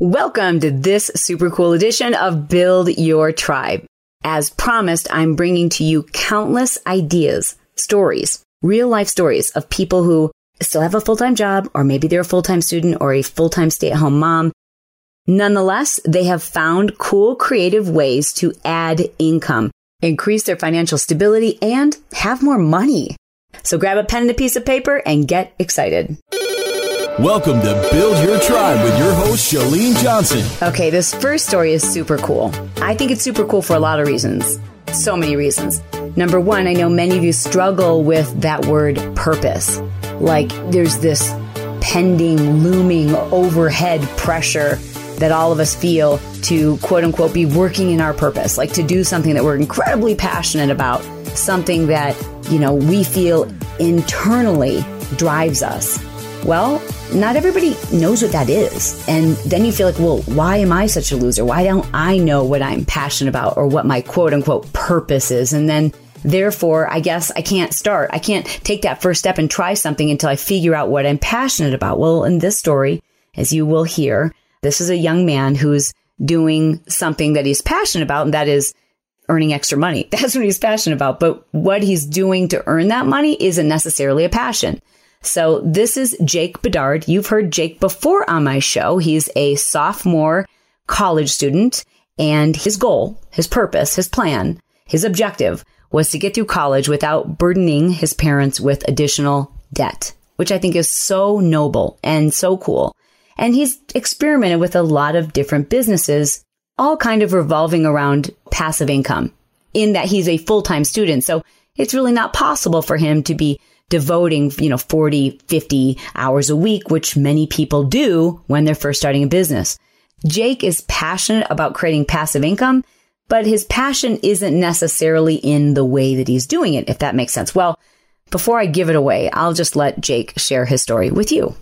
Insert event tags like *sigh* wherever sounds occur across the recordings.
Welcome to this super cool edition of Build Your Tribe. As promised, I'm bringing to you countless ideas, stories, real life stories of people who still have a full time job, or maybe they're a full time student or a full time stay at home mom. Nonetheless, they have found cool, creative ways to add income, increase their financial stability, and have more money. So grab a pen and a piece of paper and get excited. Welcome to Build Your Tribe with your host, Chalene Johnson. Okay, this first story is super cool. I think it's super cool for a lot of reasons. So many reasons. Number one, I know many of you struggle with that word purpose. Like there's this pending, looming overhead pressure that all of us feel to quote unquote be working in our purpose, like to do something that we're incredibly passionate about, something that, you know, we feel internally drives us. Well, not everybody knows what that is. And then you feel like, well, why am I such a loser? Why don't I know what I'm passionate about or what my quote unquote purpose is? And then therefore, I guess I can't start. I can't take that first step and try something until I figure out what I'm passionate about. Well, in this story, as you will hear, this is a young man who's doing something that he's passionate about, and that is earning extra money. *laughs* That's what he's passionate about. But what he's doing to earn that money isn't necessarily a passion. So this is Jake Bedard. You've heard Jake before on my show. He's a sophomore college student and his goal, his purpose, his plan, his objective was to get through college without burdening his parents with additional debt, which I think is so noble and so cool. And he's experimented with a lot of different businesses, all kind of revolving around passive income in that he's a full-time student. So it's really not possible for him to be devoting, you know, 40, 50 hours a week, which many people do when they're first starting a business. Jake is passionate about creating passive income, but his passion isn't necessarily in the way that he's doing it, if that makes sense. Well, before I give it away, I'll just let Jake share his story with you.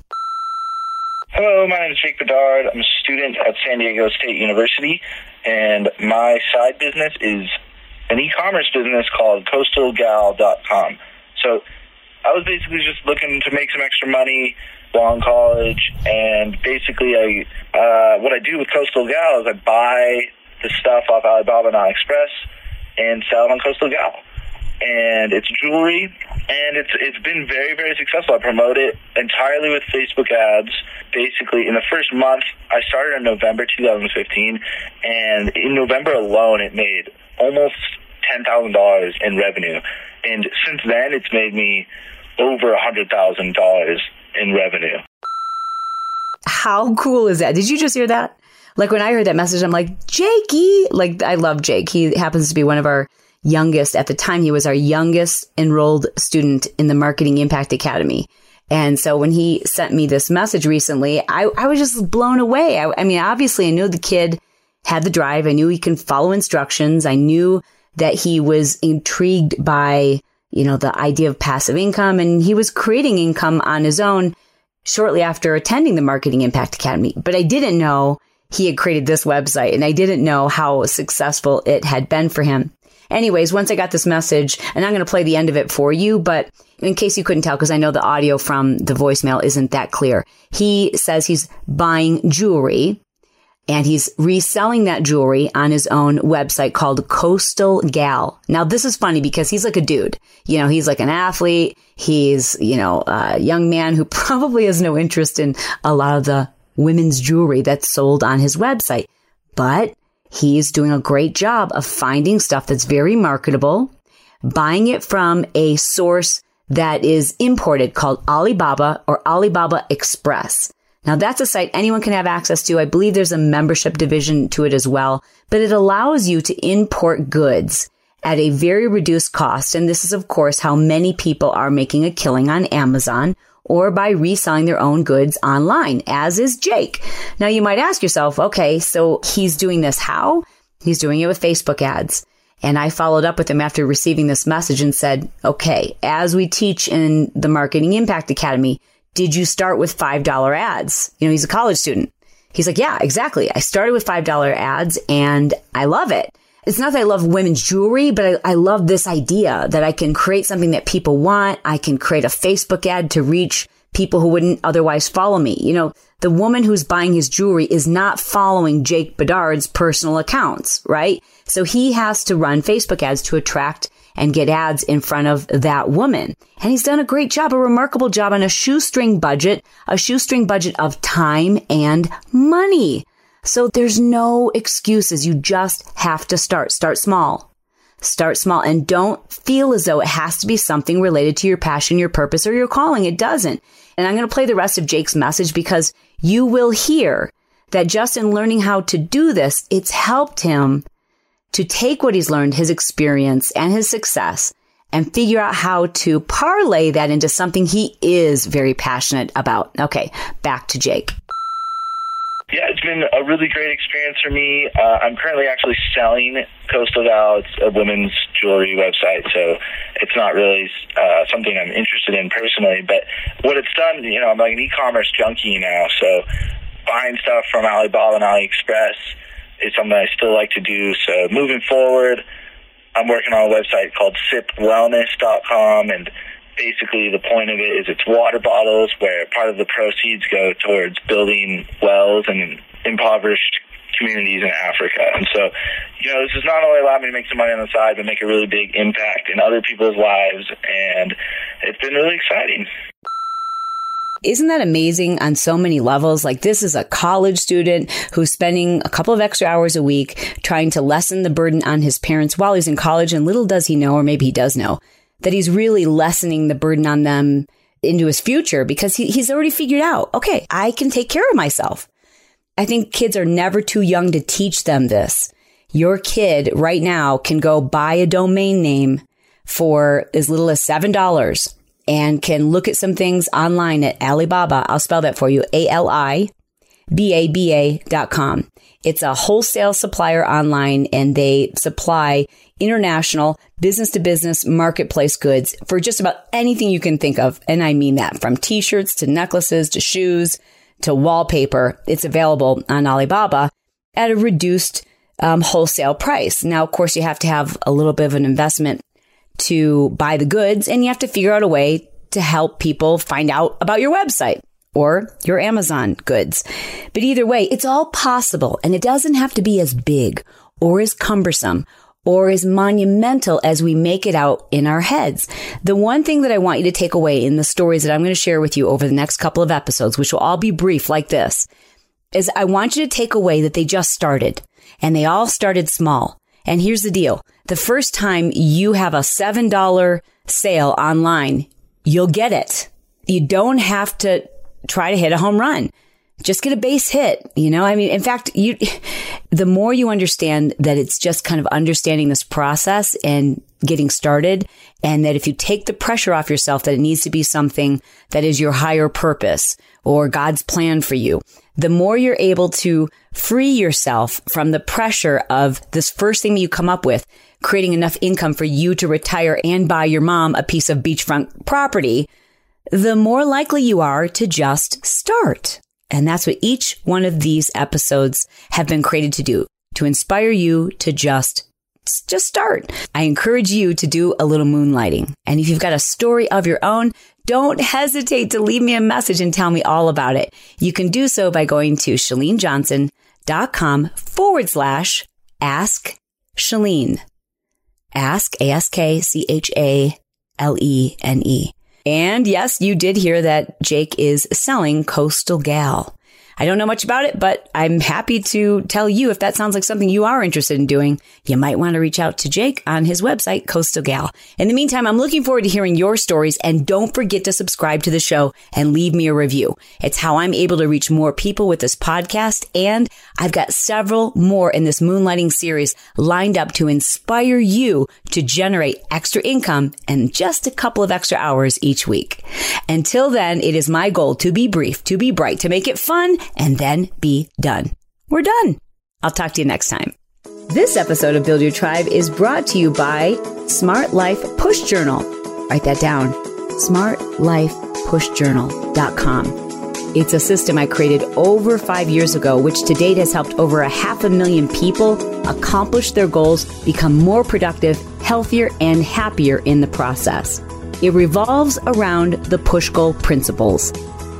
Hello, my name is Jake Bedard. I'm a student at San Diego State University, and my side business is an e-commerce business called coastalgal.com. So I was basically just looking to make some extra money while in college, and basically, I uh, what I do with Coastal Gal is I buy the stuff off Alibaba and AliExpress and sell it on Coastal Gal. And it's jewelry, and it's it's been very very successful. I promote it entirely with Facebook ads. Basically, in the first month, I started in November 2015, and in November alone, it made almost ten thousand dollars in revenue. And since then, it's made me over a hundred thousand dollars in revenue. How cool is that? Did you just hear that? Like when I heard that message, I'm like, Jakey! Like I love Jake. He happens to be one of our youngest at the time. He was our youngest enrolled student in the Marketing Impact Academy. And so when he sent me this message recently, I, I was just blown away. I, I mean, obviously I knew the kid had the drive. I knew he can follow instructions. I knew that he was intrigued by, you know, the idea of passive income and he was creating income on his own shortly after attending the Marketing Impact Academy. But I didn't know he had created this website and I didn't know how successful it had been for him. Anyways, once I got this message, and I'm going to play the end of it for you, but in case you couldn't tell, because I know the audio from the voicemail isn't that clear, he says he's buying jewelry and he's reselling that jewelry on his own website called Coastal Gal. Now, this is funny because he's like a dude. You know, he's like an athlete. He's, you know, a young man who *laughs* probably has no interest in a lot of the women's jewelry that's sold on his website. But he's doing a great job of finding stuff that's very marketable, buying it from a source that is imported called Alibaba or Alibaba Express. Now that's a site anyone can have access to. I believe there's a membership division to it as well, but it allows you to import goods at a very reduced cost. And this is, of course, how many people are making a killing on Amazon or by reselling their own goods online, as is Jake. Now you might ask yourself, okay, so he's doing this how? He's doing it with Facebook ads. And I followed up with him after receiving this message and said, okay, as we teach in the Marketing Impact Academy, did you start with $5 ads? You know, he's a college student. He's like, yeah, exactly. I started with $5 ads and I love it. It's not that I love women's jewelry, but I, I love this idea that I can create something that people want. I can create a Facebook ad to reach people who wouldn't otherwise follow me. You know, the woman who's buying his jewelry is not following Jake Bedard's personal accounts, right? So he has to run Facebook ads to attract and get ads in front of that woman. And he's done a great job, a remarkable job on a shoestring budget, a shoestring budget of time and money. So there's no excuses. You just have to start. Start small. Start small and don't feel as though it has to be something related to your passion, your purpose, or your calling. It doesn't. And I'm going to play the rest of Jake's message because you will hear that just in learning how to do this, it's helped him to take what he's learned, his experience and his success and figure out how to parlay that into something he is very passionate about. Okay, back to Jake. Yeah, it's been a really great experience for me. Uh, I'm currently actually selling Coastal Gal. It's a women's jewelry website, so it's not really uh, something I'm interested in personally. But what it's done, you know, I'm like an e-commerce junkie now, so buying stuff from Alibaba and AliExpress is something I still like to do. So moving forward, I'm working on a website called sipwellness.com and basically the point of it is it's water bottles where part of the proceeds go towards building wells in impoverished communities in Africa. And so, you know, this has not only allowed me to make some money on the side, but make a really big impact in other people's lives. And it's been really exciting. Isn't that amazing on so many levels? Like this is a college student who's spending a couple of extra hours a week trying to lessen the burden on his parents while he's in college. And little does he know, or maybe he does know, that he's really lessening the burden on them into his future because he, he's already figured out, okay, I can take care of myself. I think kids are never too young to teach them this. Your kid right now can go buy a domain name for as little as $7 and can look at some things online at Alibaba. I'll spell that for you. A-L-I B-A-B-A dot com. It's a wholesale supplier online and they supply international business to business marketplace goods for just about anything you can think of. And I mean that from t-shirts to necklaces to shoes to wallpaper. It's available on Alibaba at a reduced um, wholesale price. Now, of course, you have to have a little bit of an investment to buy the goods and you have to figure out a way to help people find out about your website or your Amazon goods. But either way, it's all possible and it doesn't have to be as big or as cumbersome or as monumental as we make it out in our heads. The one thing that I want you to take away in the stories that I'm going to share with you over the next couple of episodes, which will all be brief like this, is I want you to take away that they just started and they all started small. And here's the deal. The first time you have a $7 sale online, you'll get it. You don't have to try to hit a home run just get a base hit. You know, I mean, in fact, you, *laughs* the more you understand that it's just kind of understanding this process and getting started. And that if you take the pressure off yourself, that it needs to be something that is your higher purpose or God's plan for you. The more you're able to free yourself from the pressure of this first thing that you come up with, creating enough income for you to retire and buy your mom a piece of beachfront property, the more likely you are to just start. And that's what each one of these episodes have been created to do, to inspire you to just just start. I encourage you to do a little moonlighting. And if you've got a story of your own, don't hesitate to leave me a message and tell me all about it. You can do so by going to chalenejohnson.com forward slash ask Chalene. Ask, A-S-K-C-H-A-L-E-N-E. And yes, you did hear that Jake is selling Coastal Gal. I don't know much about it, but I'm happy to tell you if that sounds like something you are interested in doing. You might want to reach out to Jake on his website, Coastal Gal. In the meantime, I'm looking forward to hearing your stories and don't forget to subscribe to the show and leave me a review. It's how I'm able to reach more people with this podcast. And I've got several more in this moonlighting series lined up to inspire you to generate extra income and just a couple of extra hours each week. Until then, it is my goal to be brief, to be bright, to make it fun, and then be done. We're done. I'll talk to you next time. This episode of Build Your Tribe is brought to you by Smart Life Push Journal. Write that down. SmartLifePushJournal.com. It's a system I created over five years ago, which to date has helped over a half a million people accomplish their goals, become more productive, healthier, and happier in the process. It revolves around the push goal principles.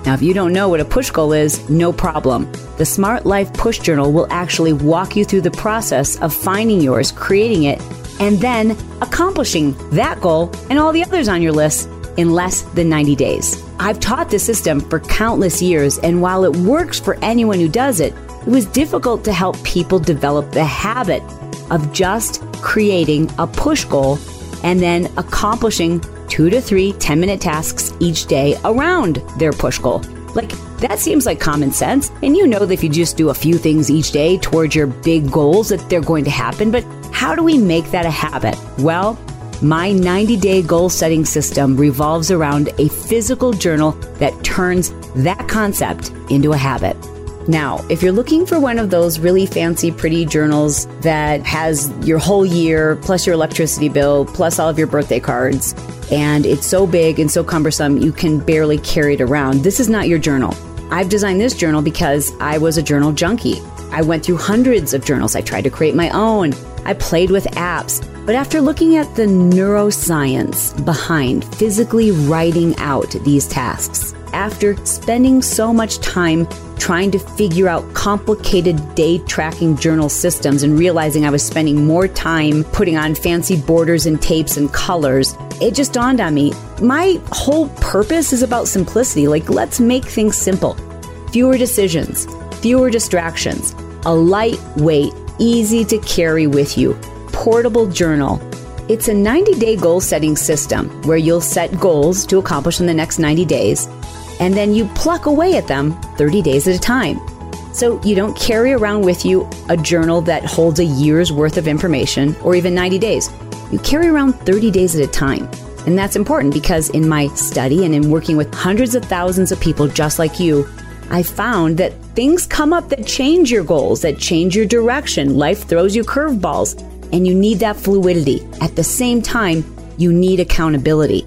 Now, if you don't know what a push goal is, no problem. The Smart Life Push Journal will actually walk you through the process of finding yours, creating it, and then accomplishing that goal and all the others on your list in less than 90 days. I've taught this system for countless years, and while it works for anyone who does it, it was difficult to help people develop the habit of just creating a push goal and then accomplishing two to three 10 minute tasks each day around their push goal. Like, that seems like common sense. And you know that if you just do a few things each day towards your big goals, that they're going to happen. But how do we make that a habit? Well, my 90 day goal setting system revolves around a physical journal that turns that concept into a habit. Now, if you're looking for one of those really fancy, pretty journals that has your whole year, plus your electricity bill, plus all of your birthday cards, and it's so big and so cumbersome you can barely carry it around, this is not your journal. I've designed this journal because I was a journal junkie. I went through hundreds of journals. I tried to create my own. I played with apps. But after looking at the neuroscience behind physically writing out these tasks, after spending so much time trying to figure out complicated day tracking journal systems and realizing I was spending more time putting on fancy borders and tapes and colors, it just dawned on me my whole purpose is about simplicity. Like, let's make things simple. Fewer decisions, fewer distractions, a lightweight, easy to carry with you, portable journal. It's a 90 day goal setting system where you'll set goals to accomplish in the next 90 days and then you pluck away at them 30 days at a time. So you don't carry around with you a journal that holds a year's worth of information or even 90 days. You carry around 30 days at a time. And that's important because in my study and in working with hundreds of thousands of people just like you, I found that things come up that change your goals, that change your direction. Life throws you curveballs, and you need that fluidity. At the same time, you need accountability.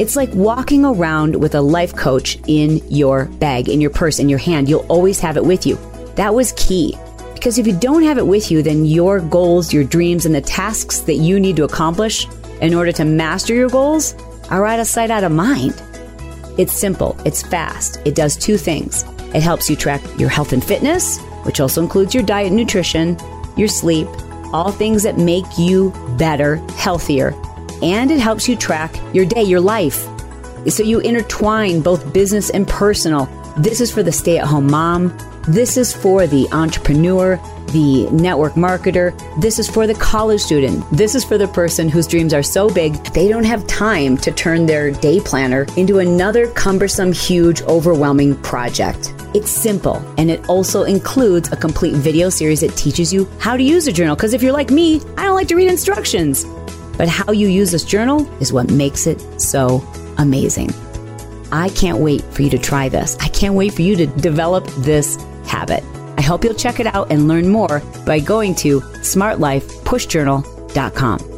It's like walking around with a life coach in your bag, in your purse, in your hand. You'll always have it with you. That was key. Because if you don't have it with you, then your goals, your dreams, and the tasks that you need to accomplish in order to master your goals are out of sight, out of mind. It's simple, it's fast, it does two things. It helps you track your health and fitness, which also includes your diet and nutrition, your sleep, all things that make you better, healthier, and it helps you track your day, your life. So you intertwine both business and personal. This is for the stay at home mom. This is for the entrepreneur, the network marketer. This is for the college student. This is for the person whose dreams are so big they don't have time to turn their day planner into another cumbersome, huge, overwhelming project. It's simple and it also includes a complete video series that teaches you how to use a journal. Because if you're like me, I don't like to read instructions. But how you use this journal is what makes it so amazing. I can't wait for you to try this. I can't wait for you to develop this habit. I hope you'll check it out and learn more by going to smartlifepushjournal.com.